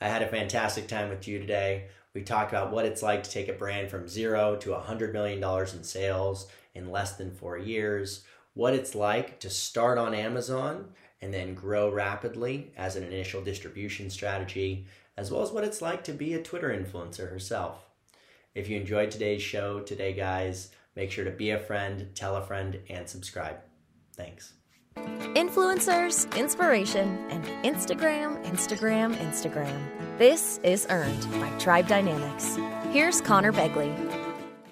I had a fantastic time with you today. We talked about what it's like to take a brand from zero to $100 million in sales in less than four years, what it's like to start on Amazon and then grow rapidly as an initial distribution strategy, as well as what it's like to be a Twitter influencer herself. If you enjoyed today's show today, guys, make sure to be a friend, tell a friend, and subscribe. Thanks. Influencers, inspiration, and Instagram, Instagram, Instagram. This is Earned by Tribe Dynamics. Here's Conor Begley.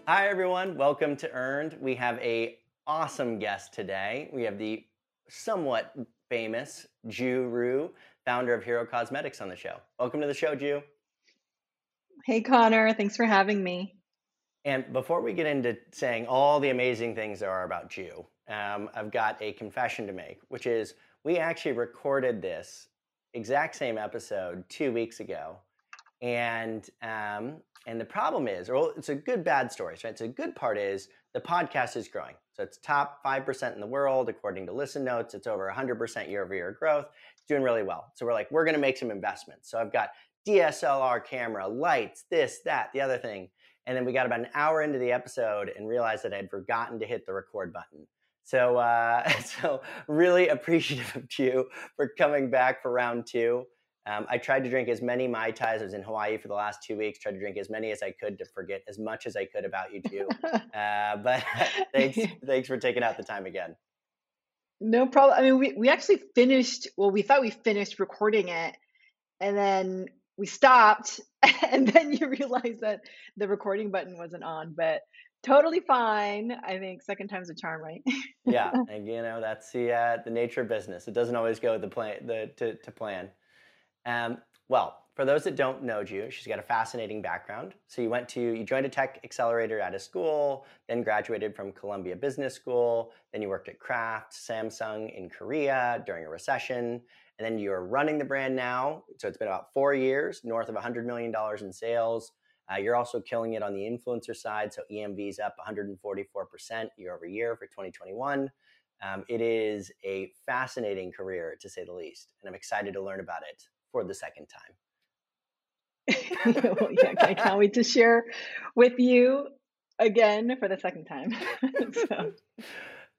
Hi everyone, welcome to Earned. We have a awesome guest today. We have the somewhat famous Ju Rhyu, founder of Hero Cosmetics on the show. Welcome to the show, Ju. Hey Conor, thanks for having me. And before we get into saying all the amazing things there are about Ju, um, I've got a confession to make, which is we actually recorded this exact same episode two weeks ago, and um, and the problem is, or it's a good bad story, right? So a good part is the podcast is growing. So it's top five percent in the world according to Listen Notes. It's over 100 percent year over year growth. It's doing really well. So we're like, we're going to make some investments. So I've got DSLR camera, lights, this, that, the other thing. And then we got about an hour into the episode and realized that I'd forgotten to hit the record button. So, uh, so really appreciative of you for coming back for round two. Um, I tried to drink as many Mai Tais. I was in Hawaii for the last two weeks, tried to drink as many as I could to forget as much as I could about you too. uh, but thanks, thanks for taking out the time again. No problem. I mean, we, we actually finished, well, we thought we finished recording it and then we stopped and then you realized that the recording button wasn't on, but totally fine. I think second time's a charm, right? yeah, and you know that's the uh, the nature of business. It doesn't always go the plan the to, to plan. Um, well, for those that don't know Ju, she's got a fascinating background. So you went to you joined a tech accelerator at a school, then graduated from Columbia Business School, then you worked at Kraft, Samsung in Korea during a recession, and then you're running the brand now. So it's been about four years, north of $100 million in sales. Uh, you're also killing it on the influencer side. So EMV is up 144% year over year for 2021. Um, it is a fascinating career, to say the least. And I'm excited to learn about it for the second time. well, yeah, I can't wait to share with you again for the second time. so.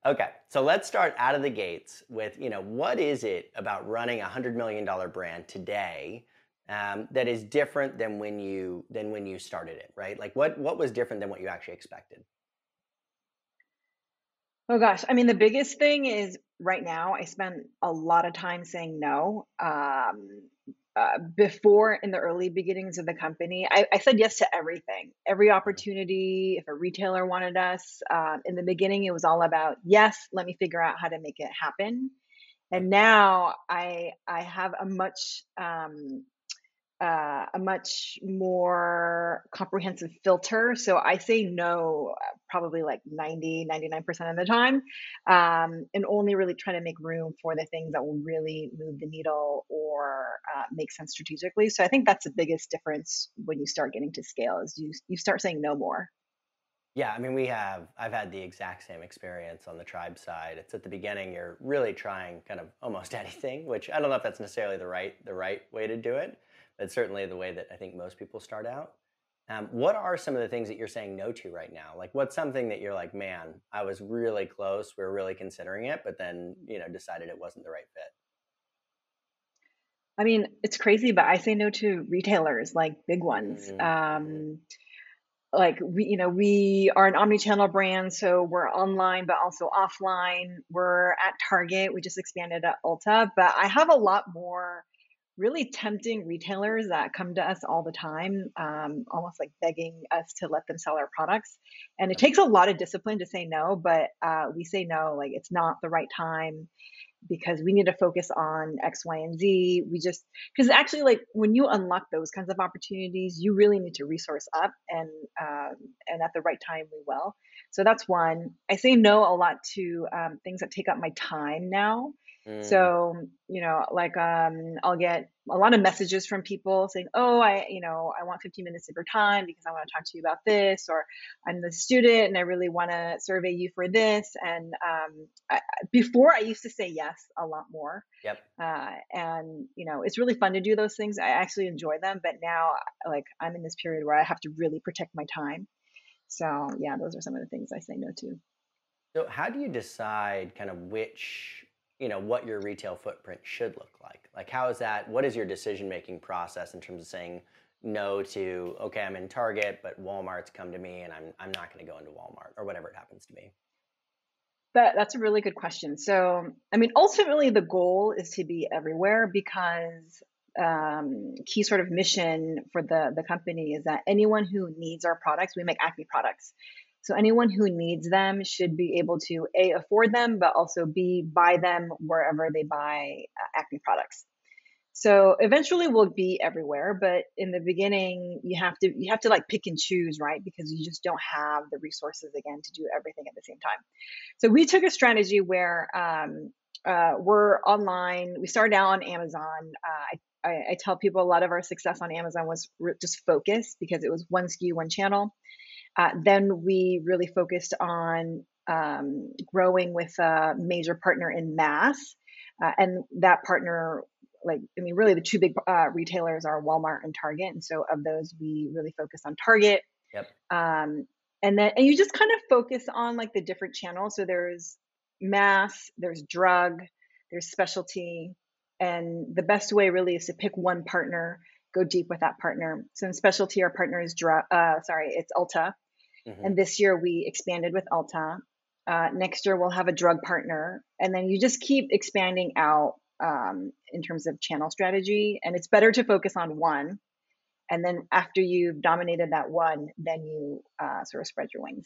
Okay, so let's start out of the gates with you know what is it about running a hundred million dollar brand today um, that is different than when you than when you started it, right? Like what what was different than what you actually expected? Oh gosh, I mean the biggest thing is right now I spend a lot of time saying no. Um, uh, before in the early beginnings of the company, I, I, said yes to everything, every opportunity. If a retailer wanted us, um, in the beginning, it was all about yes, let me figure out how to make it happen. And now I I have a much um, uh, a much more comprehensive filter. So I say no uh, probably like 90, 99% of the time, um, and only really try to make room for the things that will really move the needle or uh, make sense strategically. So I think that's the biggest difference when you start getting to scale is you, you start saying no more. Yeah, I mean, we have, I've had the exact same experience on the tribe side. It's at the beginning, you're really trying kind of almost anything, which I don't know if that's necessarily the right, the right way to do it that's certainly the way that I think most people start out. Um, what are some of the things that you're saying no to right now? Like, what's something that you're like, man, I was really close. We are really considering it, but then you know decided it wasn't the right fit. I mean, it's crazy, but I say no to retailers, like big ones. Mm-hmm. Um, like we, you know, we are an omni-channel brand, so we're online but also offline. We're at Target. We just expanded at Ulta, but I have a lot more really tempting retailers that come to us all the time, um, almost like begging us to let them sell our products. And it takes a lot of discipline to say no, but uh, we say no, like it's not the right time because we need to focus on X, Y, and Z. We just, because actually, like when you unlock those kinds of opportunities, you really need to resource up, and um, and at the right time, we will. So that's one. I say no a lot to um, things that take up my time now Mm. So, you know, like um, I'll get a lot of messages from people saying, "Oh, I, you know, I want 15 minutes of your time because I want to talk to you about this," or "I'm the student and I really want to survey you for this." And um, I, before, I used to say yes a lot more. Yep. Uh, and you know, it's really fun to do those things. I actually enjoy them, but now, like, I'm in this period where I have to really protect my time. So, yeah, those are some of the things I say no to. So, how do you decide kind of which you know what your retail footprint should look like? Like how is that what is your decision making process in terms of saying no to okay i'm in target but walmart's come to me and i'm, I'm not going to go into walmart or whatever it happens to be? That, that's a really good question. So i mean ultimately the goal is to be everywhere because um, key sort of mission for the the company is that anyone who needs our products we make acne products so anyone who needs them should be able to a afford them, but also b buy them wherever they buy uh, acne products. So eventually we'll be everywhere, but in the beginning you have to you have to like pick and choose, right? Because you just don't have the resources again to do everything at the same time. So we took a strategy where um, uh, we're online. We started out on Amazon. Uh, I, I, tell people a lot of our success on Amazon was just focus because it was one SKU, one channel. Uh, then we really focused on um, growing with a major partner in mass. Uh, and that partner, like, I mean, really the two big uh, retailers are Walmart and Target. And so of those, we really focus on Target. Yep. Um, and then, and you just kind of focus on like the different channels. So there's mass, there's drug, there's specialty. And the best way really is to pick one partner, go deep with that partner. So in specialty, our partner is, drug, uh, sorry, it's Ulta. Mm-hmm. And this year we expanded with Ulta. Uh, next year we'll have a drug partner, and then you just keep expanding out um, in terms of channel strategy. And it's better to focus on one, and then after you've dominated that one, then you uh, sort of spread your wings.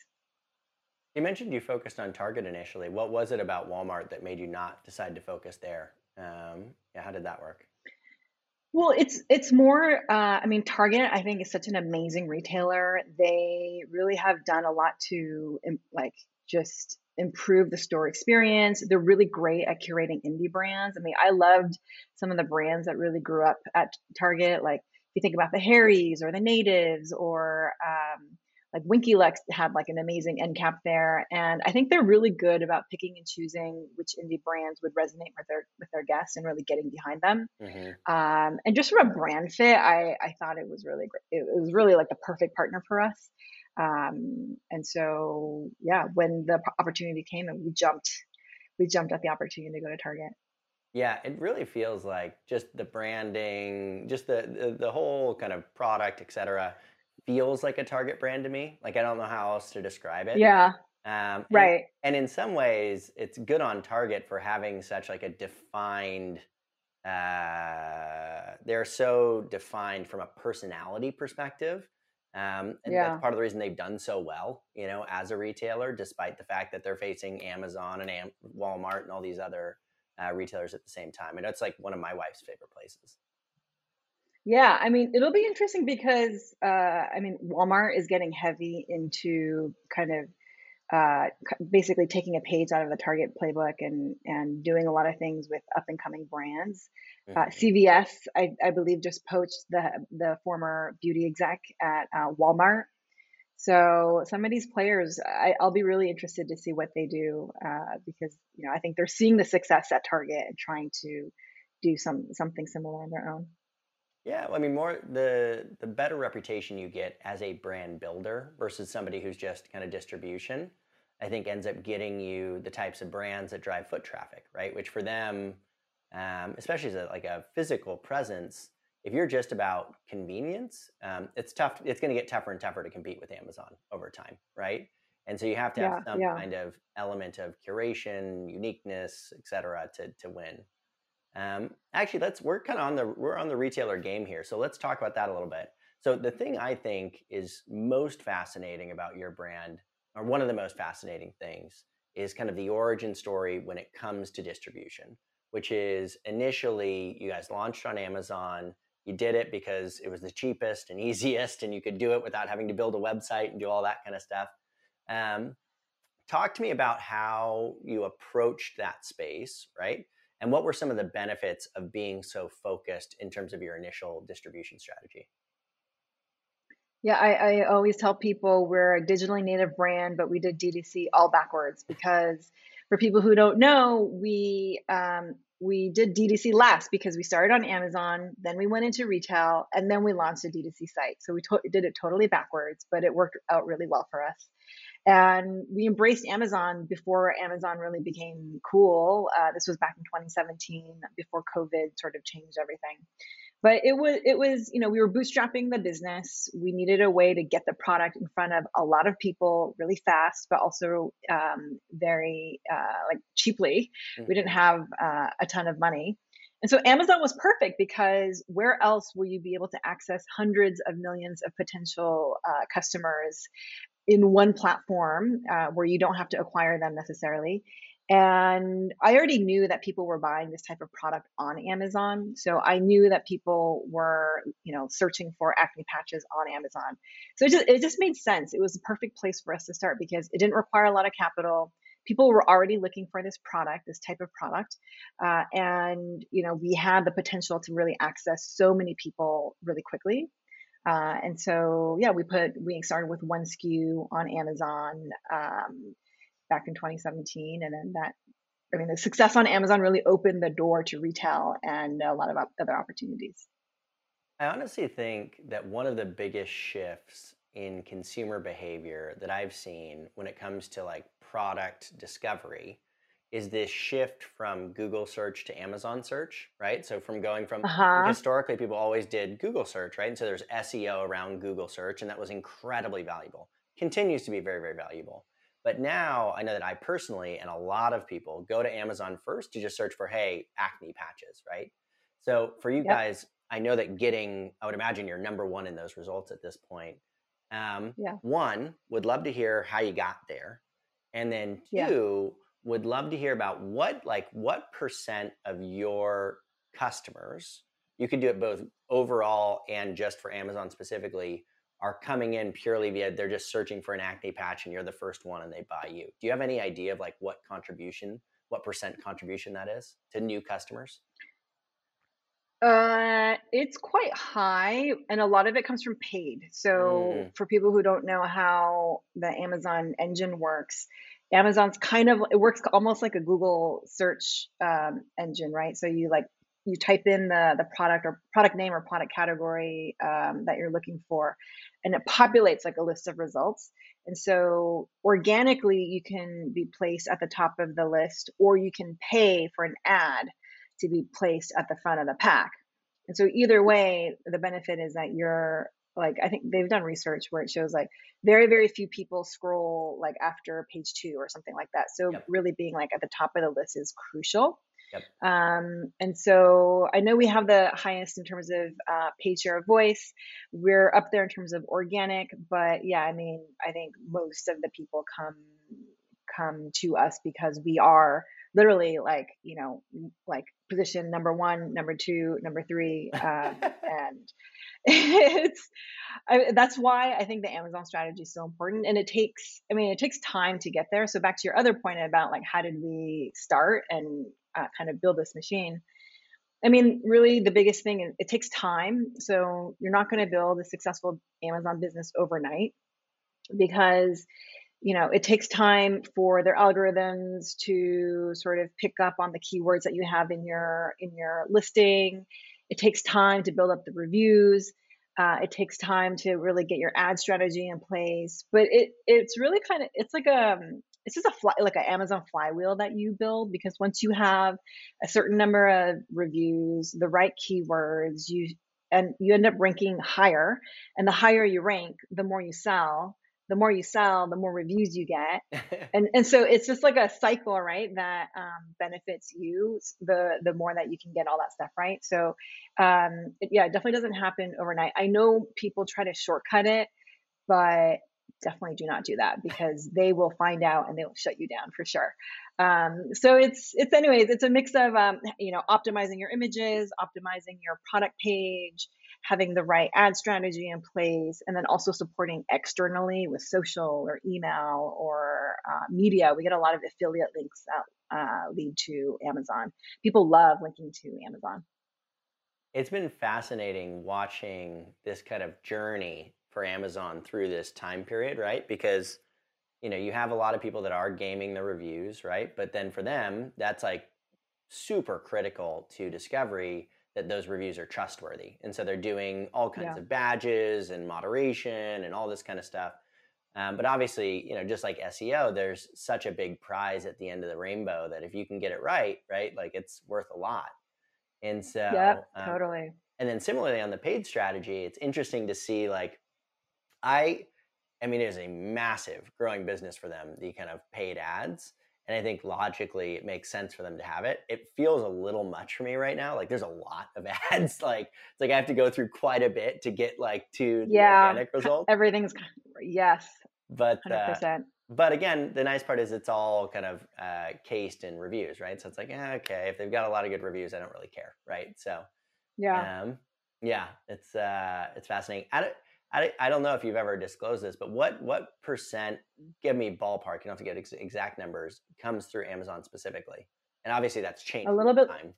You mentioned you focused on Target initially. What was it about Walmart that made you not decide to focus there? Um, yeah, how did that work? Well, it's it's more. Uh, I mean, Target I think is such an amazing retailer. They really have done a lot to like just improve the store experience. They're really great at curating indie brands. I mean, I loved some of the brands that really grew up at Target. Like if you think about the Harrys or the Natives or um, like Winky Lux had like an amazing end cap there, and I think they're really good about picking and choosing which indie brands would resonate with their with their guests and really getting behind them. Mm-hmm. Um, and just from a brand fit, I I thought it was really great. It, it was really like the perfect partner for us. Um, and so yeah, when the opportunity came, and we jumped, we jumped at the opportunity to go to Target. Yeah, it really feels like just the branding, just the the, the whole kind of product, et cetera feels like a Target brand to me. Like I don't know how else to describe it. Yeah. Um, and, right. And in some ways, it's good on Target for having such like a defined. Uh, they're so defined from a personality perspective. Um, and yeah. that's part of the reason they've done so well, you know, as a retailer, despite the fact that they're facing Amazon and Am- Walmart and all these other uh, retailers at the same time. And it's like one of my wife's favorite places. Yeah, I mean, it'll be interesting because uh, I mean, Walmart is getting heavy into kind of uh, basically taking a page out of the Target playbook and and doing a lot of things with up and coming brands. Uh, mm-hmm. CVS, I, I believe, just poached the the former beauty exec at uh, Walmart. So some of these players, I, will be really interested to see what they do uh, because you know I think they're seeing the success at Target and trying to do some something similar on their own. Yeah, I mean, more the the better reputation you get as a brand builder versus somebody who's just kind of distribution, I think ends up getting you the types of brands that drive foot traffic, right? Which for them, um, especially as a, like a physical presence, if you're just about convenience, um, it's tough. It's going to get tougher and tougher to compete with Amazon over time, right? And so you have to have yeah, some yeah. kind of element of curation, uniqueness, et cetera, to to win. Um, actually, let's we're kind of on the we're on the retailer game here, so let's talk about that a little bit. So the thing I think is most fascinating about your brand, or one of the most fascinating things, is kind of the origin story when it comes to distribution. Which is initially you guys launched on Amazon. You did it because it was the cheapest and easiest, and you could do it without having to build a website and do all that kind of stuff. Um, talk to me about how you approached that space, right? And what were some of the benefits of being so focused in terms of your initial distribution strategy? Yeah, I, I always tell people we're a digitally native brand, but we did DTC all backwards because for people who don't know, we um, we did DTC last because we started on Amazon, then we went into retail, and then we launched a DTC site. So we to- did it totally backwards, but it worked out really well for us. And we embraced Amazon before Amazon really became cool. Uh, this was back in 2017, before COVID sort of changed everything but it was it was you know we were bootstrapping the business we needed a way to get the product in front of a lot of people really fast but also um, very uh, like cheaply mm-hmm. we didn't have uh, a ton of money and so amazon was perfect because where else will you be able to access hundreds of millions of potential uh, customers in one platform uh, where you don't have to acquire them necessarily and I already knew that people were buying this type of product on Amazon. So I knew that people were, you know, searching for acne patches on Amazon. So it just, it just made sense. It was the perfect place for us to start because it didn't require a lot of capital. People were already looking for this product, this type of product. Uh, and, you know, we had the potential to really access so many people really quickly. Uh, and so, yeah, we put, we started with one SKU on Amazon. Um, back in 2017. And then that, I mean, the success on Amazon really opened the door to retail and a lot of other opportunities. I honestly think that one of the biggest shifts in consumer behavior that I've seen when it comes to like product discovery is this shift from Google search to Amazon search, right? So from going from uh-huh. historically people always did Google search, right? And so there's SEO around Google search and that was incredibly valuable. Continues to be very very valuable. But now I know that I personally and a lot of people go to Amazon first to just search for, hey, acne patches, right? So for you yep. guys, I know that getting, I would imagine you're number one in those results at this point. Um, yeah. One, would love to hear how you got there. And then two, yeah. Would love to hear about what, like, what percent of your customers, you could do it both overall and just for Amazon specifically, are coming in purely via they're just searching for an acne patch and you're the first one and they buy you. Do you have any idea of like what contribution, what percent contribution that is to new customers? Uh, it's quite high, and a lot of it comes from paid. So, mm. for people who don't know how the Amazon engine works, Amazon's kind of it works almost like a Google search um, engine, right? So you like you type in the the product or product name or product category um, that you're looking for and it populates like a list of results and so organically you can be placed at the top of the list or you can pay for an ad to be placed at the front of the pack and so either way the benefit is that you're like i think they've done research where it shows like very very few people scroll like after page two or something like that so yep. really being like at the top of the list is crucial Yep. Um, and so I know we have the highest in terms of uh, paid share of voice. We're up there in terms of organic, but yeah, I mean, I think most of the people come come to us because we are literally like you know like position number one, number two, number three, uh, and it's I, that's why I think the Amazon strategy is so important, and it takes I mean it takes time to get there. So back to your other point about like how did we start and uh, kind of build this machine. I mean, really, the biggest thing is it takes time. So you're not going to build a successful Amazon business overnight because you know it takes time for their algorithms to sort of pick up on the keywords that you have in your in your listing it takes time to build up the reviews uh, it takes time to really get your ad strategy in place but it it's really kind of it's like a um, it's just a fly, like an Amazon flywheel that you build because once you have a certain number of reviews, the right keywords, you and you end up ranking higher. And the higher you rank, the more you sell. The more you sell, the more reviews you get, and and so it's just like a cycle, right? That um, benefits you the the more that you can get all that stuff, right? So, um, it, yeah, it definitely doesn't happen overnight. I know people try to shortcut it, but definitely do not do that because they will find out and they will shut you down for sure. Um, so it's it's anyways it's a mix of um, you know optimizing your images, optimizing your product page, having the right ad strategy in place, and then also supporting externally with social or email or uh, media. We get a lot of affiliate links uh, lead to Amazon. People love linking to Amazon. It's been fascinating watching this kind of journey for Amazon through this time period, right? Because you know, you have a lot of people that are gaming the reviews, right? But then for them, that's like super critical to discovery that those reviews are trustworthy. And so they're doing all kinds Yeah. of badges and moderation and all this kind of stuff. Um, but obviously, you know, just like SEO, there's such a big prize at the end of the rainbow that if you can get it right, right, like it's worth a lot. And so, Yep, um, totally. and then similarly on the paid strategy, it's interesting to see like I I mean it is a massive growing business for them, the kind of paid ads. And I think logically it makes sense for them to have it. It feels a little much for me right now. Like there's a lot of ads. Like it's like I have to go through quite a bit to get like to the Yeah, organic results. Everything's yes, But hundred uh, but again, the nice part is it's all kind of uh, cased in reviews, right? So it's like, eh, okay, if they've got a lot of good reviews, I don't really care, right? So Yeah. um, yeah, it's uh, it's fascinating. I don't, I, don't- I don't know if you've ever disclosed this, but what what percent? Give me ballpark. You don't have to get ex- exact numbers. Comes through Amazon specifically, and obviously that's changed a little bit time.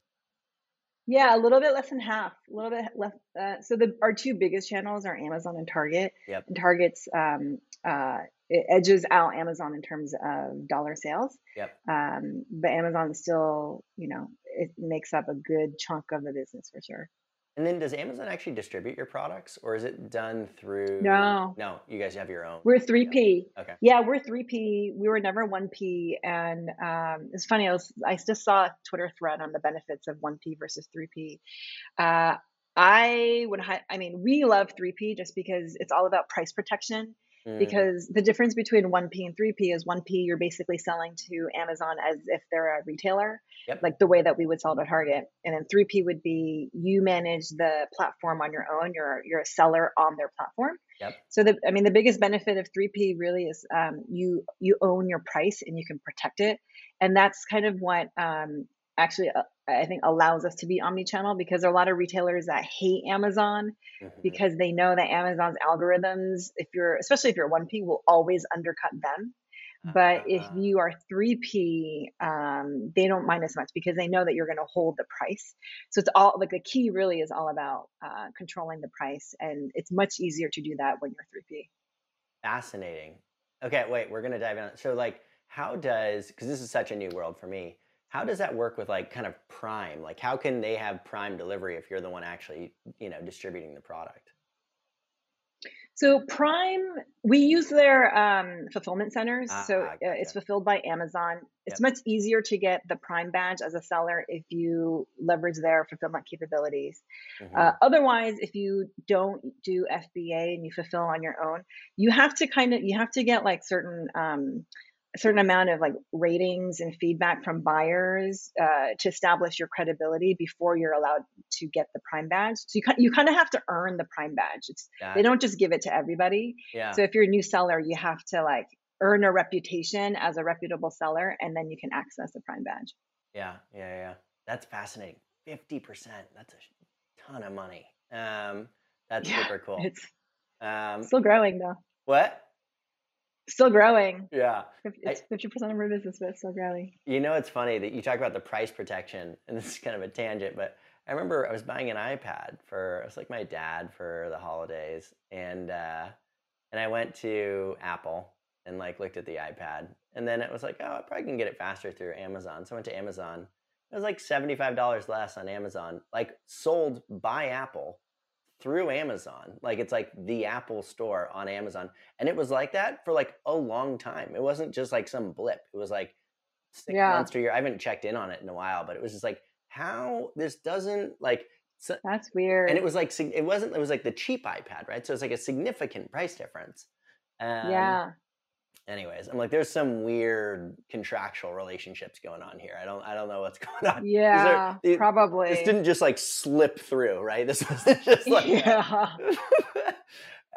Yeah, a little bit less than half. A little bit less. Uh, so the our two biggest channels are Amazon and Target. Yep. And Target's um, uh, it edges out Amazon in terms of dollar sales. Yep. Um, but Amazon still, you know, it makes up a good chunk of the business for sure. And then does Amazon actually distribute your products, or is it done through? No. no, you guys have your own. We're three P. Okay. Yeah, we're three P. We were never one P, and um, it's funny. I was I just saw a Twitter thread on the benefits of one P versus three P. Uh, I would. I mean, we love three P just because it's all about price protection. Mm, Because the difference between one P and three P is one P you're basically selling to Amazon as if they're a retailer, Yep. like the way that we would sell to Target, and then three P would be you manage the platform on your own. You're you're a seller on their platform. Yep. So the, I mean, the biggest benefit of 3P really is um, you you own your price and you can protect it, and that's kind of what um, actually uh, I think allows us to be omni-channel because there are a lot of retailers that hate Amazon mhm. because they know that Amazon's algorithms, if you're especially if you're 1P, will always undercut them. But if Ah. you are 3P, um, they don't mind as much because they know that you're going to hold the price. So it's all like the key really is all about uh, controlling the price, and it's much easier to do that when you're 3P. Fascinating. Okay, wait, we're gonna dive in. So, like, how does because this is such a new world for me? How does that work with like kind of Prime? Like, how can they have Prime delivery if you're the one actually, you know, distributing the product? So Prime, we use their um, fulfillment centers. so Ah, uh, it's fulfilled by Amazon. It's Yep. much easier to get the Prime badge as a seller if you leverage their fulfillment capabilities. Mhm. Uh, otherwise, if you don't do FBA and you fulfill on your own, you have to kind of you have to get like certain um, a certain amount of like ratings and feedback from buyers uh, to establish your credibility before you're allowed to get the Prime badge. So you you kind of have to earn the Prime badge. It's they don't just give it to everybody. Yeah. So if you're a new seller, you have to like earn a reputation as a reputable seller, and then you can access the Prime badge. Yeah, yeah, yeah. That's fascinating. Fifty percent. That's a ton of money. Um, that's Yeah, super cool. It's Um, still growing though. what? Still growing. Yeah. It's fifty percent of our business, but it's still growing. You know, it's funny that you talk about the price protection, and this is kind of a tangent, but I remember I was buying an iPad for it was like my dad for the holidays, and uh, and I went to Apple and like looked at the iPad, and then it was like, oh, I probably can get it faster through Amazon. So I went to Amazon. It was like seventy five dollars less on Amazon, like sold by Apple through Amazon. Like it's like the Apple store on Amazon. And it was like that for like a long time. It wasn't just like some blip. It was like six Yeah. months to a year. I haven't checked in on it in a while, but it was just like how this doesn't like so, That's weird. and it was like it wasn't it was like the cheap iPad, right? So it's like a significant price difference. Um, yeah. Anyways, I'm like, there's some weird contractual relationships going on here. I don't, I don't know what's going on. These are- Yeah. probably. This didn't just like slip through, right? This wasn't just like yeah.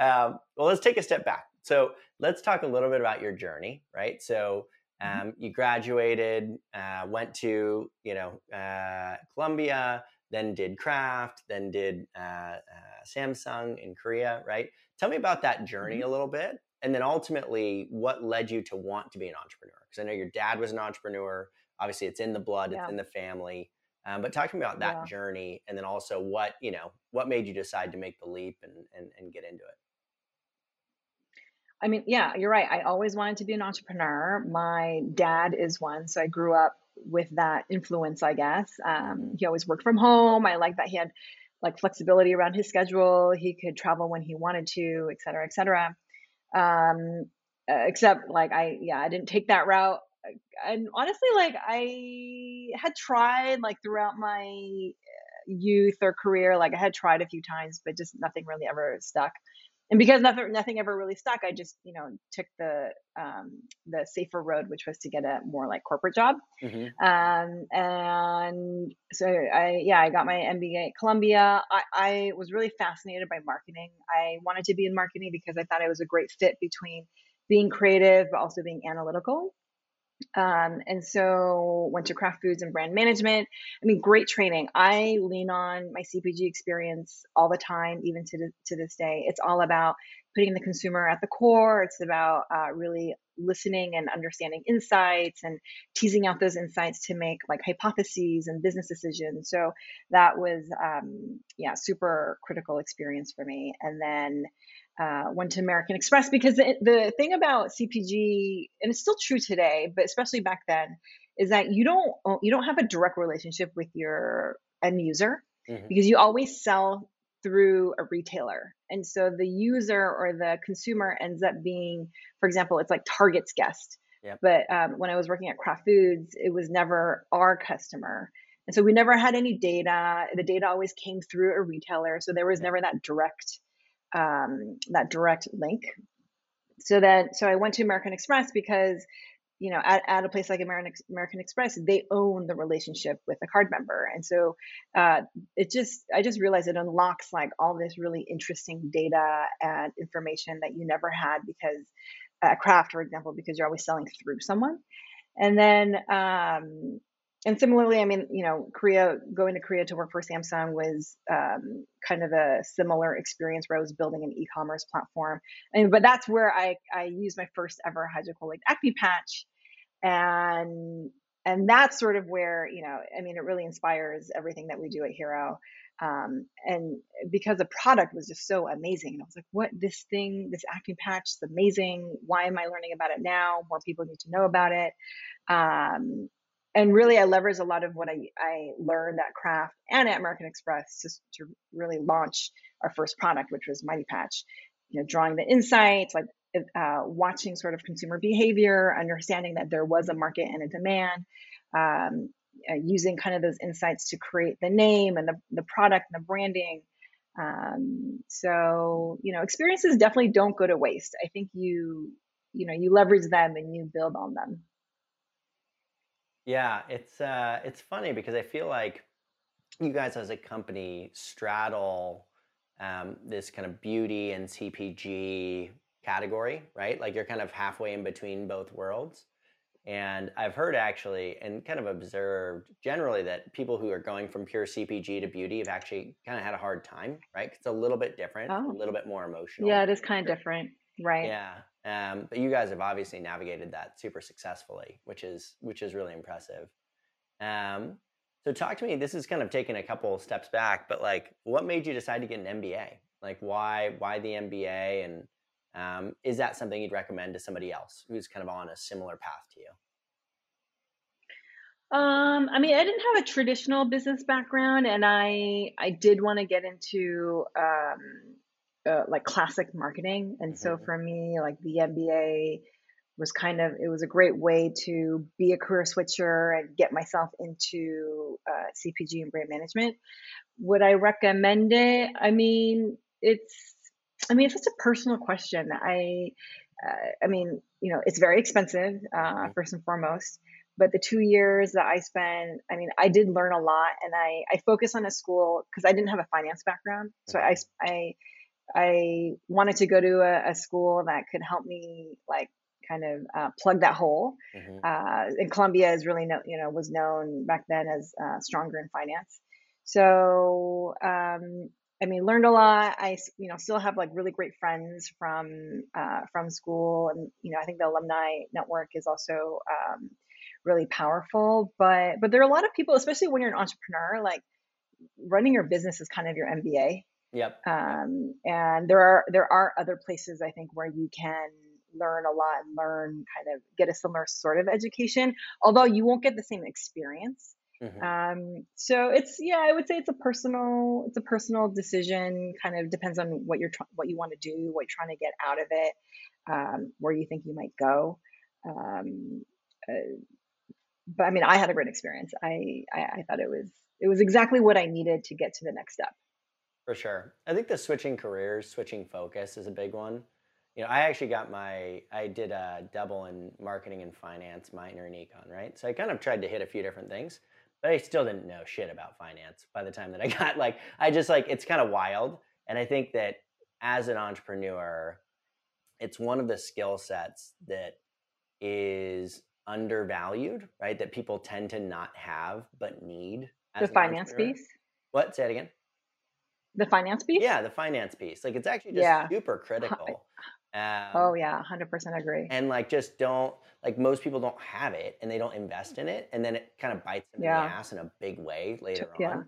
um, well, let's take a step back. So let's talk a little bit about your journey, right? So Mhm. um, you graduated, uh, went to you know uh, Columbia, then did Kraft, then did uh, uh, Samsung in Korea, right? Tell me about that journey a little bit, and then ultimately what led you to want to be an entrepreneur? Because I know your dad was an entrepreneur. obviously it's in the blood, it's in the family. Um, but talk to me about that Yeah. journey, and then also what you know, what made you decide to make the leap and and, and get into it. I mean, yeah, you're right. I always wanted to be an entrepreneur. My dad is one, so I grew up with that influence, I guess. Um, hmm he always worked from home. I like that he had like flexibility around his schedule. He could travel when he wanted to, et cetera, et cetera. Um, uh, except like I, yeah, I didn't take that route. And honestly, like I had tried like throughout my youth or career, like I had tried a few times, but just nothing really ever stuck and because nothing nothing ever really stuck, I just you know took the um, the safer road, which was to get a more like corporate job. hmm Um, and so I yeah I got my MBA at Columbia. I, I was really fascinated by marketing. I wanted to be in marketing because I thought it was a great fit between being creative but also being analytical. Um, and so went to Kraft Foods and brand management. I mean, great training. I lean on my CPG experience all the time, even to, to this day. It's all about putting the consumer at the core. It's about uh, really listening and understanding insights and teasing out those insights to make like hypotheses and business decisions. So that was, um, yeah, super critical experience for me. And then uh, went to American Express because the, the thing about CPG, and it's still true today, but especially back then, is that you don't you don't have a direct relationship with your end user hmm because you always sell through a retailer, and so the user or the consumer ends up being, for example, it's like Target's guest. Yep. But um, when I was working at Kraft Foods, it was never our customer. And so we never had any data. The data always came through a retailer. So there was Yep. never that direct um, that direct link. So then, so I went to American Express because, you know, at, at a place like American American Express, they own the relationship with a card member, and so uh, it just, I just realized it unlocks like all this really interesting data and information that you never had because at Kraft, for example, because you're always selling through someone, and then um, and similarly, I mean, you know, Korea, going to Korea to work for Samsung was um, kind of a similar experience where I was building an e-commerce platform. And but that's where I I used my first ever hydrocolloid acne patch, and and that's sort of where you know, I mean, it really inspires everything that we do at Hero. Um, and because the product was just so amazing, and I was like, what this thing, this acne patch is amazing. Why am I learning about it now? More people need to know about it. Um, and really, I leveraged a lot of what I, I learned at Kraft and at American Express just to really launch our first product, which was Mighty Patch. You know, drawing the insights, like uh, watching sort of consumer behavior, understanding that there was a market and a demand, um, uh, using kind of those insights to create the name and the, the product and the branding. Um, so, you know, experiences definitely don't go to waste. I think you, you know, you leverage them and you build on them. Yeah, it's uh, it's funny because I feel like you guys as a company straddle um, this kind of beauty and CPG category, right? Like you're kind of halfway in between both worlds. And I've heard actually and kind of observed generally that people who are going from pure CPG to beauty have actually kind of had a hard time, right? It's a little bit different, a Oh, little bit more emotional. yeah, it is kind of different, right? Yeah. Um, but you guys have obviously navigated that super successfully, which is which is really impressive. Um, so talk to me. This is kind of taking a couple steps back, but like, what made you decide to get an MBA? Like, why why the MBA, and um, is that something you'd recommend to somebody else who's kind of on a similar path to you? Um, I mean, I didn't have a traditional business background, and I I did want to get into um, uh, like classic marketing, and so hmm for me, like the MBA was kind of it was a great way to be a career switcher and get myself into uh, CPG and brand management. Would I recommend it? I mean, it's I mean, it's just a personal question. I uh, I mean, you know, it's very expensive, uh, hmm first and foremost. But the two years that I spent, I mean, I did learn a lot, and I I focused on a school because I didn't have a finance background, so I hmm I I wanted to go to a, a school that could help me like kind of uh, plug that hole. hmm Uh, and Columbia is really no, you know was known back then as uh, stronger in finance. So um, I mean, learned a lot. I you know still have like really great friends from uh, from school, and you know I think the alumni network is also um, really powerful. But but there are a lot of people, especially when you're an entrepreneur, like running your business is kind of your MBA. Yep. Um, and there are there are other places I think where you can learn a lot and learn kind of get a similar sort of education, although you won't get the same experience. Mm-hmm. Um, so it's yeah, I would say it's a personal it's a personal decision. Kind of depends on what you're tr- what you want to do, what you're trying to get out of it, um, where you think you might go. Um, uh, but I mean, I had a great experience. I, I I thought it was it was exactly what I needed to get to the next step. For sure, I think the switching careers, switching focus is a big one. You know, I actually got my I did a double in marketing and finance minor in econ, right? So I kind of tried to hit a few different things but I still didn't know shit about finance by the time that I got like I just like it's kind of wild and I think that as an entrepreneur it's one of the skill sets that is undervalued, right? That people tend to not have but need. the finance piece. What? Say it again. The finance piece. Yeah, the finance piece. Like it's actually just yeah. super critical. Um, oh yeah, hundred percent agree. And like, just don't like most people don't have it, and they don't invest in it, and then it kind of bites them yeah. in the ass in a big way later yeah. on.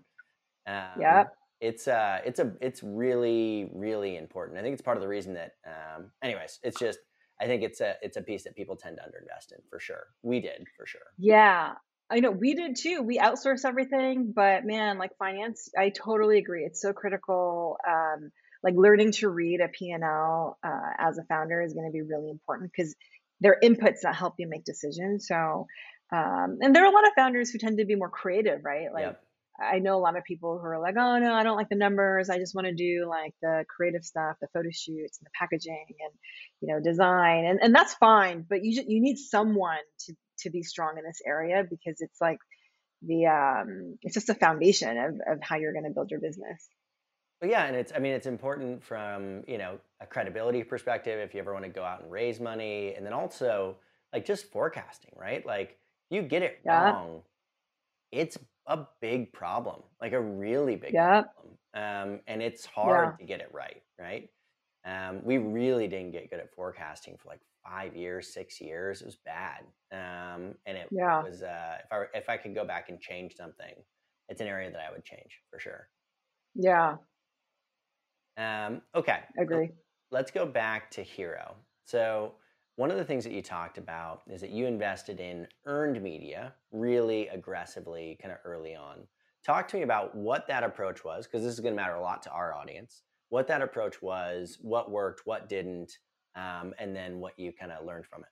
Um, yeah. It's uh, it's a, it's really, really important. I think it's part of the reason that, um, anyways, it's just, I think it's a, it's a piece that people tend to underinvest in for sure. We did for sure. Yeah, I know we did too. We outsource everything, but man, like finance, I totally agree. It's so critical. Um, like learning to read a P&L uh, as a founder is going to be really important because they're inputs that help you make decisions. So, um, and there are a lot of founders who tend to be more creative, right? Like, yep. I know a lot of people who are like, oh no, I don't like the numbers. I just want to do like the creative stuff, the photo shoots and the packaging and you know design, and and that's fine. But you just, you need someone to to be strong in this area because it's like the um, it's just a foundation of of how you're going to build your business. Well, yeah, and it's I mean it's important from you know a credibility perspective if you ever want to go out and raise money, and then also like just forecasting, right? Like you get it yeah. wrong, it's a big problem, like a really big yeah. problem, um, and it's hard yeah. to get it right, right? Um, we really didn't get good at forecasting for like five years, six years. It was bad, um, and it yeah. was uh, if I if I could go back and change something, it's an area that I would change for sure. Yeah, um, okay. Agree. Let's go back to Hero. So, one of the things that you talked about is that you invested in earned media really aggressively, kind of early on. Talk to me about what that approach was, because this is going to matter a lot to our audience. What that approach was, what worked, what didn't, um, and then what you kind of learned from it.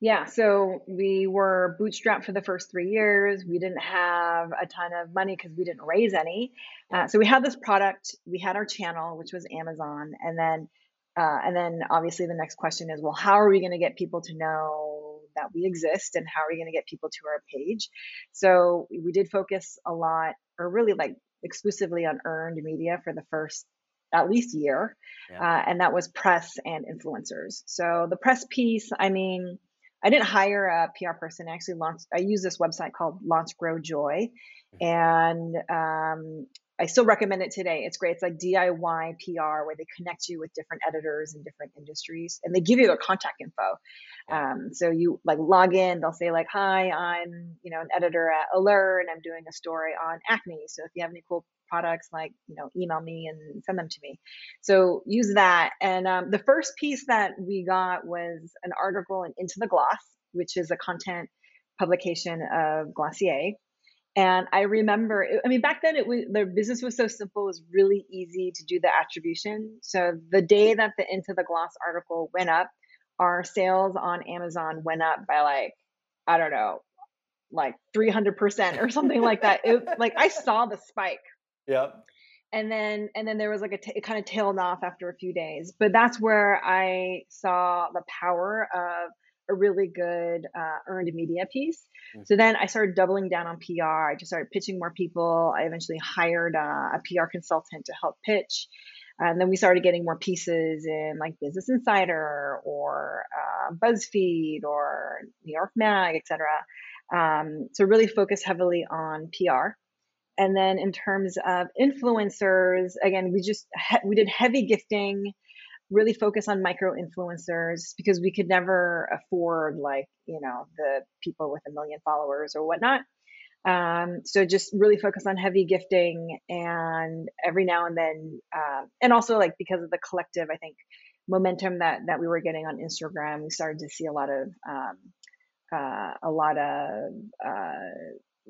Yeah, so we were bootstrapped for the first three years. We didn't have a ton of money because we didn't raise any. Uh, so we had this product. We had our channel, which was Amazon, and then uh, and then obviously the next question is, well, how are we going to get people to know that we exist, and how are we going to get people to our page? So we did focus a lot, or really like exclusively on earned media for the first at least year, yeah. uh, and that was press and influencers. So the press piece, I mean I didn't hire a PR person. I actually launched. I use this website called Launch Grow Joy, mm-hmm. and um, I still recommend it today. It's great. It's like DIY PR where they connect you with different editors in different industries, and they give you their contact info. Um, so you like log in. They'll say like, "Hi, I'm you know an editor at Allure, and I'm doing a story on acne. So if you have any cool products like you know email me and send them to me. So use that. And um, the first piece that we got was an article in into the gloss which is a content publication of glossier. And i remember i mean back then it was the business was so simple it was really easy to do the attribution. So the day that the into the gloss article went up our sales on amazon went up by like i don't know like 300% or something like that. It, like I saw the spike Yep. And then and then there was like a t- it kind of tailed off after a few days. But that's where I saw the power of a really good uh, earned media piece. Mm-hmm. So then I started doubling down on PR. I just started pitching more people. I eventually hired uh, a PR consultant to help pitch. And then we started getting more pieces in like Business Insider or uh, BuzzFeed or New York Mag, etc. Um, so really focus heavily on PR. And then in terms of influencers, again, we just we did heavy gifting. really focus on micro influencers because we could never afford like you know the people with a million followers or whatnot um, so just really focus on heavy gifting and every now and then uh, and also like because of the collective i think momentum that that we were getting on instagram we started to see a lot of um, uh, a lot of uh,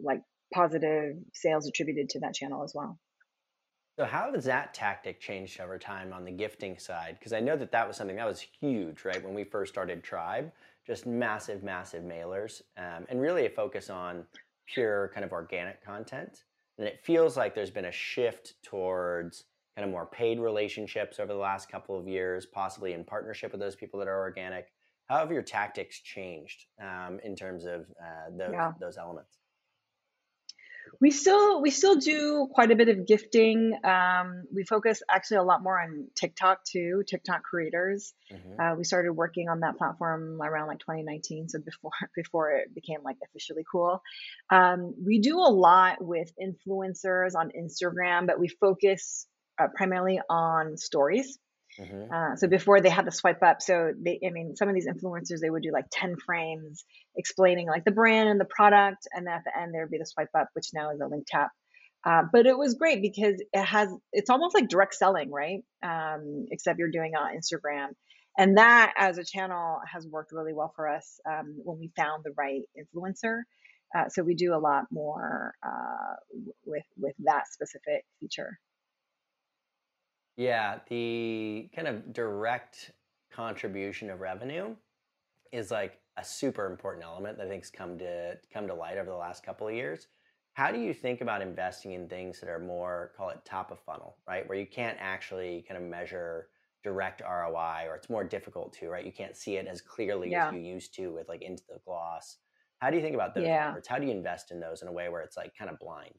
like positive sales attributed to that channel as well so how has that tactic changed over time on the gifting side? Because I know that that was something that was huge, right? When we first started Tribe, just massive, massive mailers, um, and really a focus on pure kind of organic content. And it feels like there's been a shift towards kind of more paid relationships over the last couple of years, possibly in partnership with those people that are organic. How have your tactics changed um, in terms of uh, those, yeah. those elements? We still we still do quite a bit of gifting. Um, we focus actually a lot more on TikTok too, TikTok creators. Mm-hmm. Uh, we started working on that platform around like 2019, so before before it became like officially cool. Um, we do a lot with influencers on Instagram, but we focus uh, primarily on stories. Mm-hmm. Uh, so before they had the swipe up, so they, I mean, some of these influencers they would do like ten frames explaining like the brand and the product, and then at the end there would be the swipe up, which now is a link tap. Uh, but it was great because it has it's almost like direct selling, right? Um, except you're doing it on Instagram, and that as a channel has worked really well for us um, when we found the right influencer. Uh, so we do a lot more uh, with with that specific feature. Yeah, the kind of direct contribution of revenue is like a super important element that I think's come to come to light over the last couple of years. How do you think about investing in things that are more call it top of funnel, right? Where you can't actually kind of measure direct ROI or it's more difficult to, right? You can't see it as clearly yeah. as you used to with like into the gloss. How do you think about those yeah. efforts? How do you invest in those in a way where it's like kind of blind?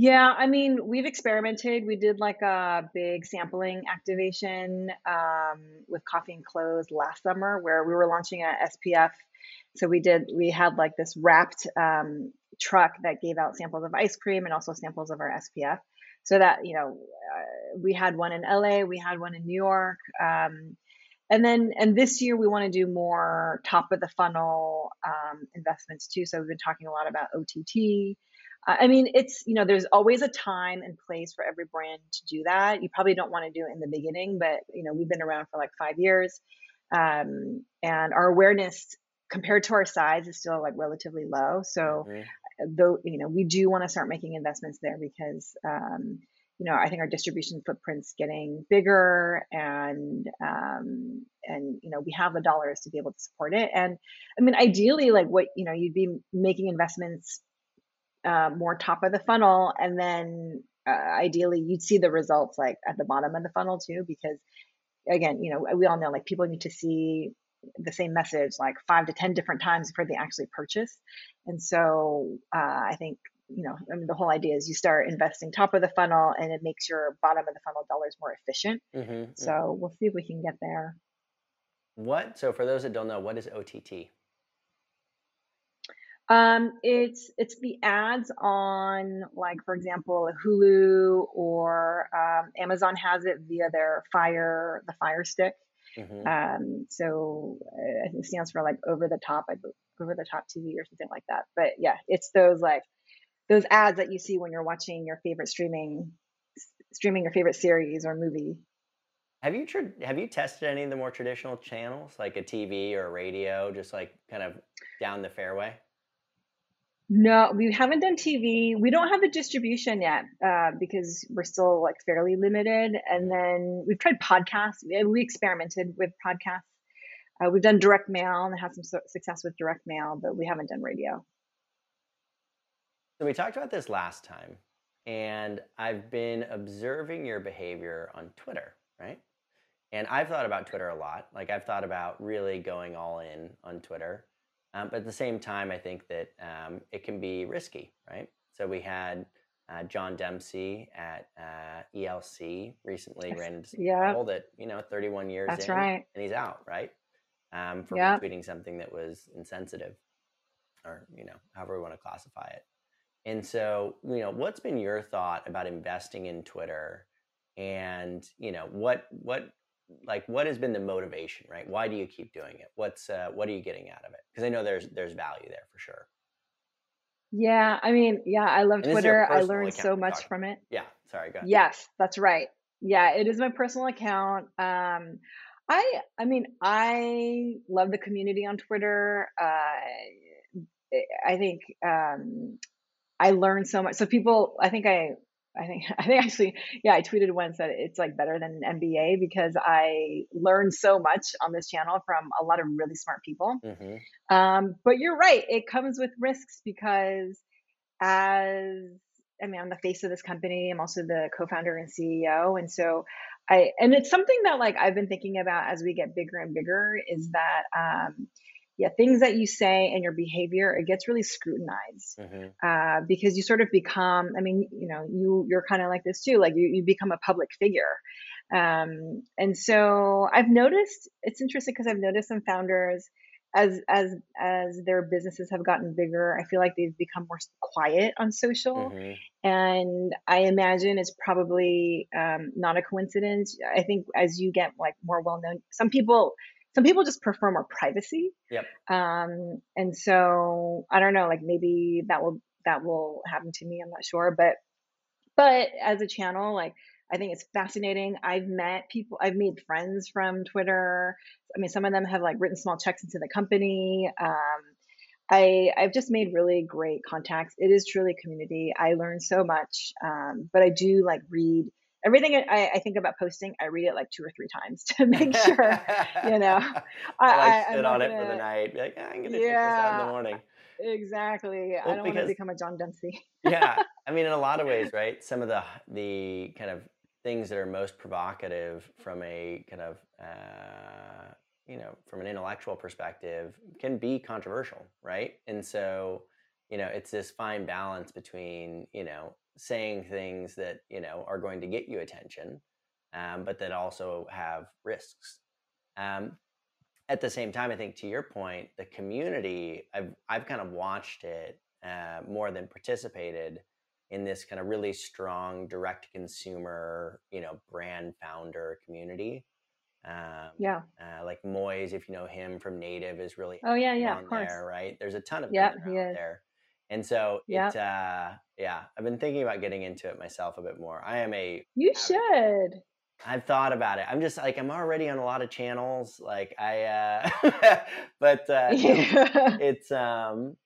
Yeah, I mean, we've experimented. We did like a big sampling activation um, with Coffee and Clothes last summer where we were launching a SPF. So we did, we had like this wrapped um, truck that gave out samples of ice cream and also samples of our SPF. So that, you know, uh, we had one in LA, we had one in New York. Um, and then, and this year we want to do more top of the funnel um, investments too. So we've been talking a lot about OTT I mean, it's, you know, there's always a time and place for every brand to do that. You probably don't want to do it in the beginning, but, you know, we've been around for like five years. Um, and our awareness compared to our size is still like relatively low. So, mm-hmm. though, you know, we do want to start making investments there because, um, you know, I think our distribution footprint's getting bigger and, um, and, you know, we have the dollars to be able to support it. And I mean, ideally, like what, you know, you'd be making investments uh, more top of the funnel and then uh, ideally you'd see the results like at the bottom of the funnel too because again you know we all know like people need to see the same message like five to ten different times before they actually purchase. And so uh, i think you know I mean, the whole idea is you start investing top of the funnel and it makes your bottom of the funnel dollars more efficient. Mm-hmm, so mm-hmm. we'll see if we can get there. What so for those that don't know what is ott um, it's it's the ads on like for example Hulu or um, Amazon has it via their Fire the Fire Stick. Mm-hmm. Um, so uh, I think it stands for like over the top, I over the top TV or something like that. But yeah, it's those like those ads that you see when you're watching your favorite streaming streaming your favorite series or movie. Have you tr- have you tested any of the more traditional channels like a TV or a radio, just like kind of down the fairway? No, we haven't done TV. We don't have the distribution yet uh, because we're still like fairly limited. And then we've tried podcasts. We, experimented with podcasts. Uh, we've done direct mail and had some su- success with direct mail, but we haven't done radio. So we talked about this last time, and I've been observing your behavior on Twitter, right? And I've thought about Twitter a lot. Like I've thought about really going all in on Twitter. Um, but at the same time, I think that um, it can be risky, right? So we had uh, John Demsey at uh, ELC recently ran into yeah. that you know 31 years That's in, right. and he's out, right? Um, for yep. tweeting something that was insensitive, or you know, however we want to classify it. And so, you know, what's been your thought about investing in Twitter and you know what what like what has been the motivation right why do you keep doing it what's uh, what are you getting out of it because i know there's there's value there for sure Yeah, I mean, yeah, I love and this is your Twitter. I learned so much from it. yeah sorry go ahead Yes, that's right. Yeah, it is my personal account. Um, I I mean, I love the community on Twitter. Uh, I think um, I learned so much. So people, I think I, I think I think actually, yeah, I tweeted once that it's like better than an MBA because I learned so much on this channel from a lot of really smart people. hmm Um, but you're right, it comes with risks because as I mean, I'm the face of this company. I'm also the co-founder and CEO, and so I and it's something that like I've been thinking about as we get bigger and bigger is that um, yeah, things that you say and your behavior it gets really scrutinized hmm uh, because you sort of become. I mean, you know, you you're kind of like this too. Like you you become a public figure, um, and so I've noticed it's interesting because I've noticed some founders as as as their businesses have gotten bigger, I feel like they've become more quiet on social, hmm and I imagine it's probably um, not a coincidence. I think as you get like more well known, some people some people just prefer more privacy, yep. Um, and so I don't know, like maybe that will that will happen to me. I'm not sure, but but as a channel like i think it's fascinating. I've met people i've made friends from twitter. I mean some of them have like written small checks into the company. Um, i i've just made really great contacts. It is truly community. I learn so much um, but i do like read everything I, I think about posting i read it like two or three times to make sure you know? I, I like sit on it for the night be like "Ah, i'm gonna check this out in the morning. exactly. I don't want to become a john demsey. Yeah i mean in a lot of ways right some of the the kind of things that are most provocative from a kind of uh, you know from an intellectual perspective can be controversial right? And so you know it's this fine balance between you know saying things that you know are going to get you attention um, but that also have risks. Um, at the same time, I think to your point, the community, I've I've kind of watched it uh, more than participated in this kind of really strong direct consumer, you know, brand founder community. Um, yeah. uh, like Moiz, if you know him from Native, is really oh yeah yeah of course. there, right? There's a ton of yeah, yep that he are out there, and so yep it, uh, yeah, I've been thinking about getting into it myself a bit more. I am a you avid should I've thought about it. I'm just like I'm already on a lot of channels. Like I, uh, but uh, Yeah. it's um,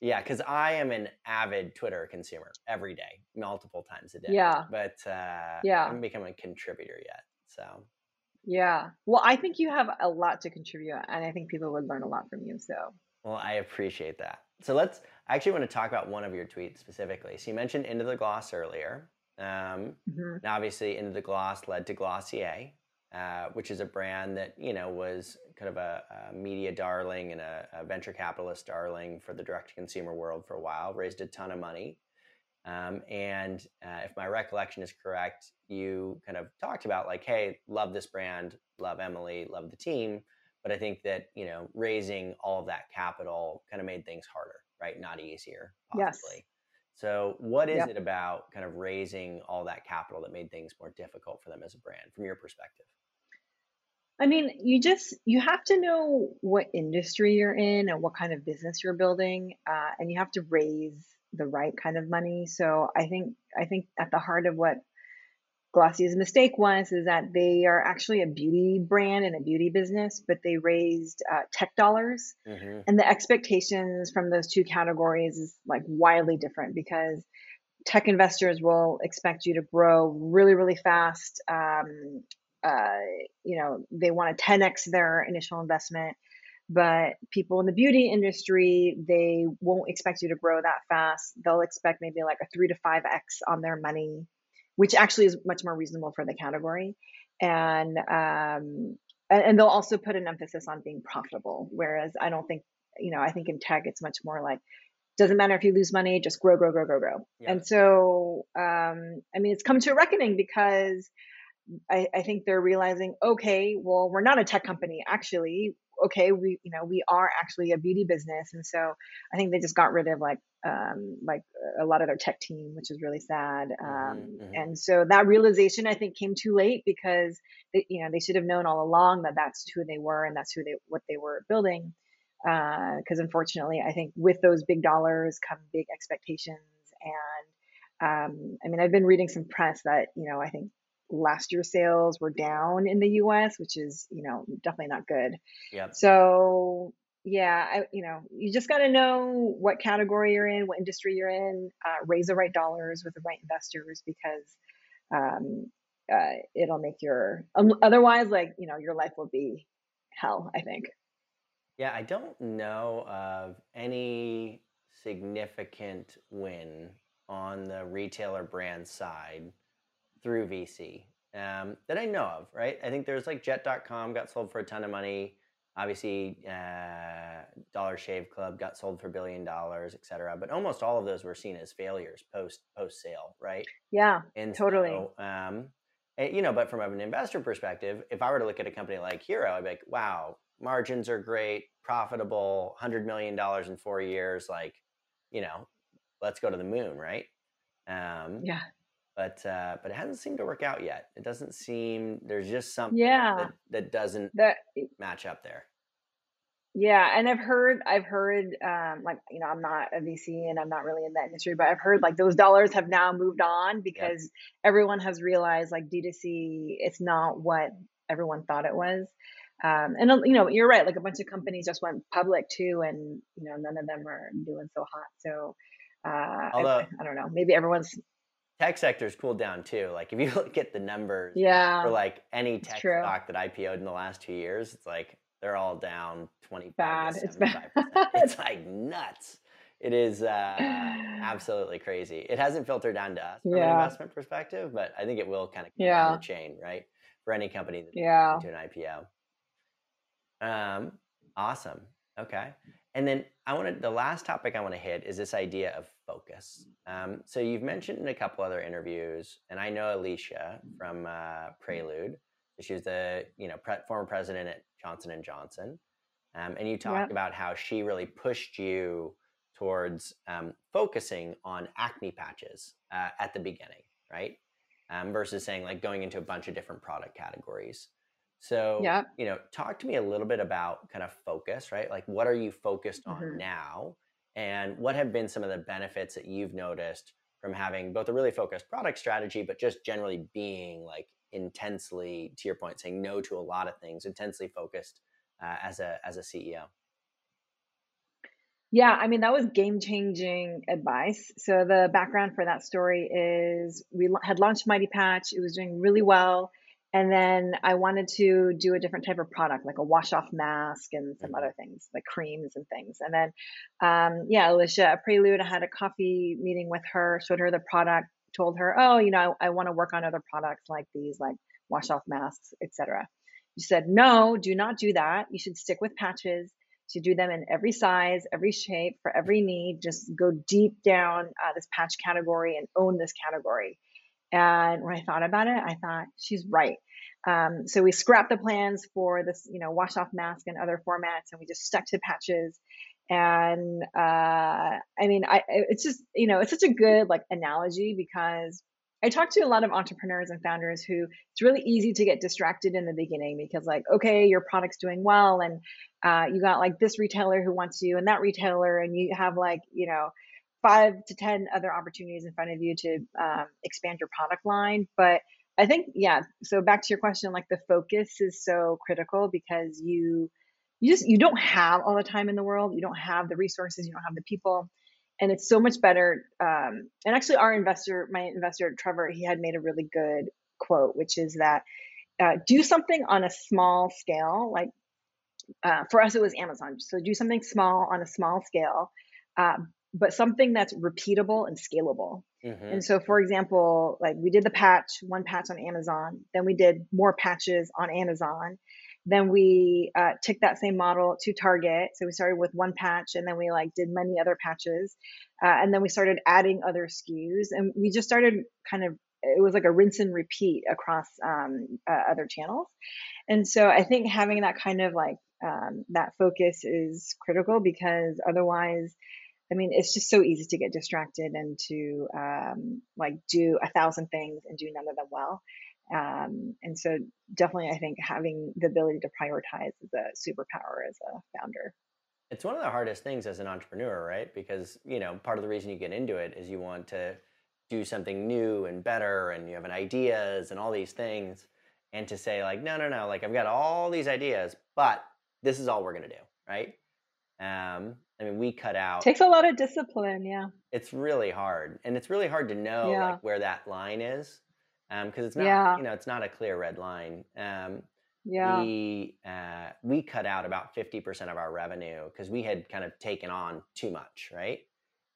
yeah, because I am an avid Twitter consumer every day, multiple times a day. Yeah. But uh, yeah, I Yeah. haven't become a contributor yet. So Yeah. Well, I think you have a lot to contribute, and I think people would learn a lot from you. So, well, I appreciate that. So let's. I actually want to talk about one of your tweets specifically. So you mentioned into the gloss earlier. Um, mhm. Now, obviously, Into the Gloss led to Glossier, uh, which is a brand that you know was kind of a, a media darling and a, a venture capitalist darling for the direct-to-consumer world for a while. Raised a ton of money, um, and uh, if my recollection is correct, you kind of talked about like, "Hey, love this brand, love Emily, love the team," but I think that you know raising all of that capital kind of made things harder, right? Not easier, possibly. yes. So, what is Yep. it about kind of raising all that capital that made things more difficult for them as a brand, from your perspective? I mean, you just you have to know what industry you're in and what kind of business you're building, uh, and you have to raise the right kind of money. So, I think I think at the heart of what Glossier's mistake was is that they are actually a beauty brand and a beauty business, but they raised uh, tech dollars. Hmm and the expectations from those two categories is like wildly different because tech investors will expect you to grow really really fast. Um, uh, you know they want to 10x their initial investment but people in the beauty industry they won't expect you to grow that fast. They'll expect maybe like a 3 to 5x on their money which actually is much more reasonable for the category. And um, and, they'll also put an emphasis on being profitable whereas i don't think you know i think in tech it's much more like doesn't matter if you lose money just grow grow grow grow grow. Yeah. and so um, i mean it's come to a reckoning because I, I think they're realizing okay well we're not a tech company actually okay, we you know we are actually a beauty business, and so I think they just got rid of like um, like a lot of their tech team, which is really sad. Um, mm-hmm, mm-hmm. And so that realization I think came too late because they, you know they should have known all along that that's who they were and that's who they what they were building. Because uh, unfortunately, I think with those big dollars come big expectations and um, I mean, I've been reading some press that, you know, I think last year's sales were down in the US, which is, you know, definitely not good. Yeah. So, yeah, I, you know, you just got to know what category you're in, what industry you're in, uh, raise the right dollars with the right investors because um, uh, it'll make your, um, otherwise, like, you know, your life will be hell, I think. Yeah, I don't know of any significant win on the retailer brand side through VC um, that I know of, right? I think there's like Jet.com got sold for a ton of money. Obviously, uh, Dollar Shave Club got sold for a billion dollars, et cetera. But almost all of those were seen as failures post post sale, right? Yeah, and totally. So, um, and, you know, but from an investor perspective, if I were to look at a company like Hero, I'd be like, wow, margins are great, profitable, hundred million dollars in four years, like, you know, let's go to the moon, right? Um, yeah. But uh, but it hasn't seemed to work out yet. It doesn't seem there's just something yeah. that, that doesn't that, match up there. Yeah, and I've heard I've heard um, like you know I'm not a VC and I'm not really in that industry, but I've heard like those dollars have now moved on because yeah. everyone has realized like D2C it's not what everyone thought it was. Um, and you know you're right, like a bunch of companies just went public too, and you know none of them are doing so hot. So uh, Although, I, I, don't know. Maybe everyone's tech sector's cooled down too. Like if you look at the numbers yeah, for like any tech stock that IPO'd in the last two years, it's like they're all down 25 bad. It's bad. it's like nuts. It is uh, absolutely crazy. It hasn't filtered down to us from yeah. an investment perspective, but I think it will kind of come yeah. down the chain, right? For any company that's yeah. into an IPO. Um, awesome. Okay. And then I wanted the last topic I want to hit is this idea of focus. Um, so you've mentioned in a couple other interviews, and I know Alicia from uh, Prelude. She was the you know pre- former president at Johnson and Johnson, um, and you talked about how she really pushed you towards um, focusing on acne patches uh, at the beginning, right? Um, versus saying like going into a bunch of different product categories. So, yeah. you know, talk to me a little bit about kind of focus, right? Like, what are you focused on mm-hmm. now? And what have been some of the benefits that you've noticed from having both a really focused product strategy, but just generally being like intensely, to your point, saying no to a lot of things, intensely focused uh, as a as a CEO? Yeah, I mean, that was game changing advice. So, the background for that story is we had launched Mighty Patch, it was doing really well. And then I wanted to do a different type of product, like a wash off mask and some mm-hmm. other things, like creams and things. And then, um, yeah, Alicia at Prelude, I had a coffee meeting with her, showed her the product, told her, oh, you know, I, I want to work on other products like these, like wash off masks, etc. She said, no, do not do that. You should stick with patches. To do them in every size, every shape, for every need. Just go deep down uh, this patch category and own this category. And when I thought about it, I thought she's right. Um, so we scrapped the plans for this, you know, wash off mask and other formats, and we just stuck to patches. And uh, I mean, I it's just you know it's such a good like analogy because I talk to a lot of entrepreneurs and founders who it's really easy to get distracted in the beginning because like okay your product's doing well and uh, you got like this retailer who wants you and that retailer and you have like you know five to 10 other opportunities in front of you to um, expand your product line. But I think, yeah, so back to your question, like the focus is so critical because you, you just, you don't have all the time in the world. You don't have the resources, you don't have the people. And it's so much better. Um, and actually, our investor, my investor, Trevor, he had made a really good quote, which is that uh, do something on a small scale. Like uh, for us, it was Amazon. So do something small on a small scale, uh, but something that's repeatable and scalable. Mm-hmm. And so, for example, like we did the patch, one patch on Amazon, then we did more patches on Amazon. Then we uh, took that same model to Target. So we started with one patch, and then we like did many other patches, uh, and then we started adding other SKUs, and we just started kind of it was like a rinse and repeat across um, uh, other channels. And so I think having that kind of like um, that focus is critical because otherwise, I mean, it's just so easy to get distracted and to um, like do a thousand things and do none of them well. Um, and so, definitely, I think having the ability to prioritize is a superpower as a founder. It's one of the hardest things as an entrepreneur, right? Because, you know, part of the reason you get into it is you want to do something new and better and you have an ideas and all these things and to say like no no no like i've got all these ideas but this is all we're going to do right um i mean we cut out takes a lot of discipline yeah it's really hard and it's really hard to know yeah. like where that line is um because it's not yeah. you know it's not a clear red line um yeah we uh we cut out about 50% of our revenue because we had kind of taken on too much right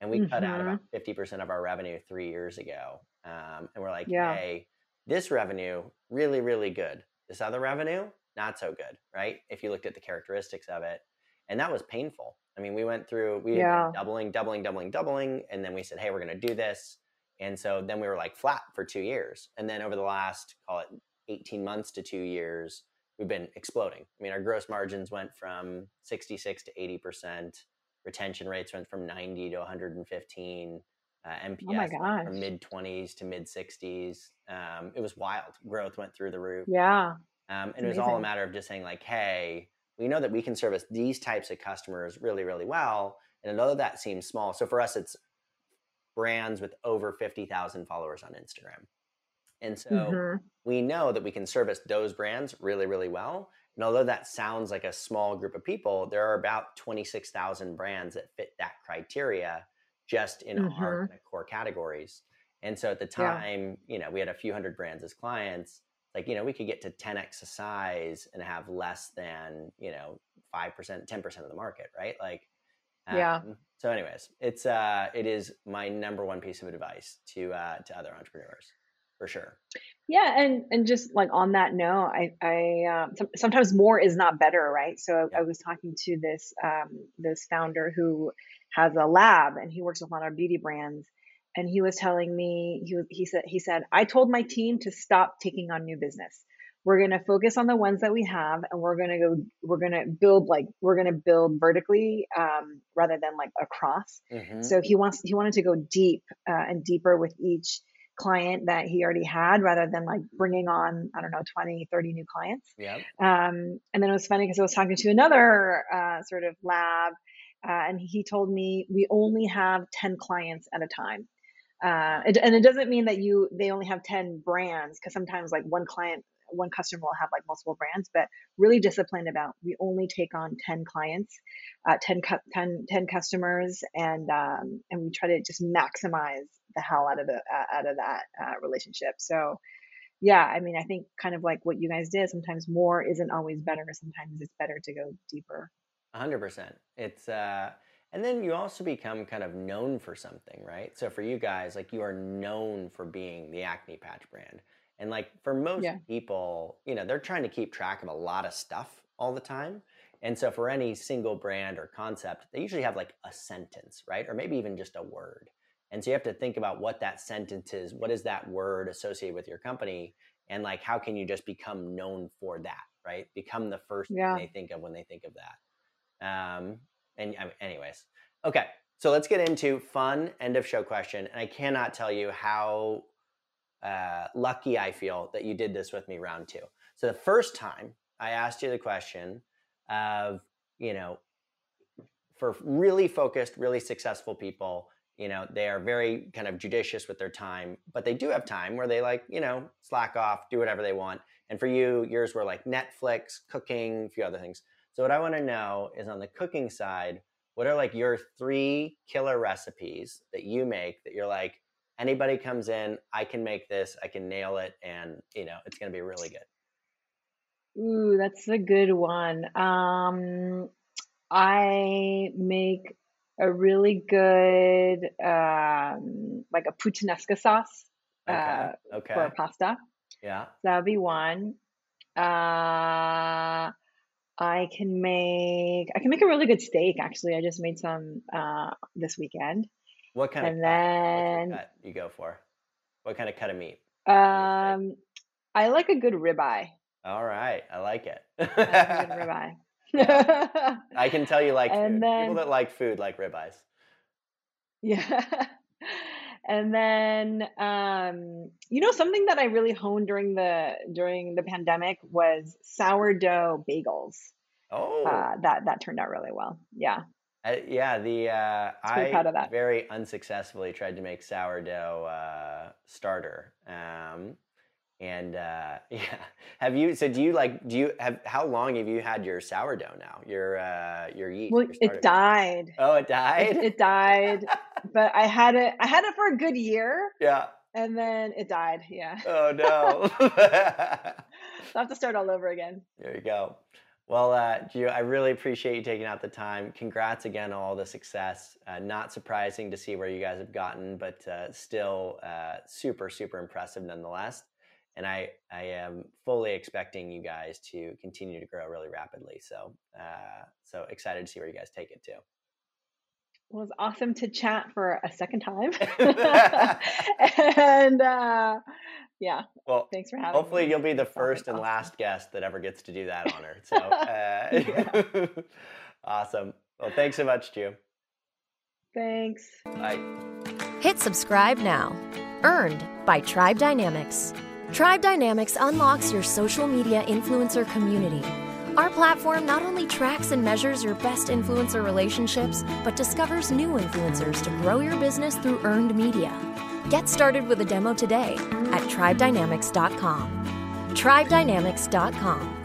and we mm-hmm. cut out about 50% mm-hmm. of our revenue three years ago um and we're like yeah. hey this revenue, really, really good. This other revenue, not so good, right? If you looked at the characteristics of it. And that was painful. I mean, we went through, we yeah. doubling, doubling, doubling, doubling. And then we said, hey, we're going to do this. And so then we were like flat for two years. And then over the last, call it 18 months to two years, we've been exploding. I mean, our gross margins went from 66 to 80%. Retention rates went from 90 to 115 uh, NPS oh from mid 20s to mid 60s. Um, it was wild. Growth went through the roof. Yeah. Um, and it was all a matter of just saying, like, hey, we know that we can service these types of customers really, really well. And although that seems small, so for us, it's brands with over 50,000 followers on Instagram. And so mm-hmm. we know that we can service those brands really, really well. And although that sounds like a small group of people, there are about 26,000 brands that fit that criteria just in mm-hmm. our core categories. And so at the time, yeah. you know, we had a few hundred brands as clients. Like, you know, we could get to 10x the size and have less than, you know, 5%, 10% of the market, right? Like, um, yeah. So anyways, it's, uh, it is my number one piece of advice to, uh, to other entrepreneurs for sure. Yeah, and and just like on that note, I I um, sometimes more is not better, right? So yeah. I was talking to this um, this founder who has a lab and he works with a lot of beauty brands, and he was telling me he he said he said I told my team to stop taking on new business. We're gonna focus on the ones that we have, and we're gonna go. We're gonna build like we're gonna build vertically um, rather than like across. Mm-hmm. So he wants he wanted to go deep uh, and deeper with each client that he already had rather than like bringing on i don't know 20 30 new clients yeah um, and then it was funny because i was talking to another uh, sort of lab uh, and he told me we only have 10 clients at a time uh, it, and it doesn't mean that you they only have 10 brands because sometimes like one client one customer will have like multiple brands but really disciplined about we only take on 10 clients uh, 10, 10, 10 customers and um, and we try to just maximize the hell out of the uh, out of that uh, relationship. So yeah, I mean, I think kind of like what you guys did. Sometimes more isn't always better. Sometimes it's better to go deeper. hundred percent. It's uh, and then you also become kind of known for something, right? So for you guys, like you are known for being the acne patch brand, and like for most yeah. people, you know, they're trying to keep track of a lot of stuff all the time. And so for any single brand or concept, they usually have like a sentence, right? Or maybe even just a word. And so you have to think about what that sentence is. What is that word associated with your company? And like, how can you just become known for that, right? Become the first yeah. thing they think of when they think of that. Um, and anyways, okay. So let's get into fun end of show question. And I cannot tell you how uh, lucky I feel that you did this with me round two. So the first time I asked you the question of, you know, for really focused, really successful people, you know they are very kind of judicious with their time but they do have time where they like you know slack off do whatever they want and for you yours were like netflix cooking a few other things so what i want to know is on the cooking side what are like your three killer recipes that you make that you're like anybody comes in i can make this i can nail it and you know it's going to be really good ooh that's a good one um i make a really good um, like a puttanesca sauce okay. uh, okay. for pasta. Yeah, So that would be one. Uh, I can make I can make a really good steak. Actually, I just made some uh, this weekend. What kind and of then cut? you go for? What kind of cut of meat? Um, I like a good ribeye. All right, I like it. I like good ribeye. I can tell you like And food. then- People that like food like ribeyes. Yeah. And then um, you know something that I really honed during the during the pandemic was sourdough bagels. Oh, Uh, that that turned out really well. Yeah. I- yeah. The uh, I proud of that. very unsuccessfully tried to make sourdough uh, starter. Um, and uh, yeah, have you? So do you like? Do you have? How long have you had your sourdough now? Your uh, your yeast. Well, your it died. Oh, it died. It, it died, but I had it. I had it for a good year, yeah. and then it died. Yeah. Oh no. So I have to start all over again. There you go. Well, uh, Ju, I really appreciate you taking out the time. Congrats again on all the success. Uh, not surprising to see where you guys have gotten, but uh, still uh, super, super impressive nonetheless. And I, I am fully expecting you guys to continue to grow really rapidly. So, uh, so excited to see where you guys take it too. It was awesome to chat for a second time. and uh, yeah, Well, thanks for having me. hopefully me. you'll be the first and awesome. last guest that ever gets to do that honor. So, uh, awesome. Well, thanks so much, Ju. Thanks. Bye. Hit subscribe now. Earned by Tribe Dynamics. Tribe Dynamics unlocks your social media influencer community. Our platform not only tracks and measures your best influencer relationships, but discovers new influencers to grow your business through earned media. Get started with a demo today at tribedynamics.com. Tribedynamics.com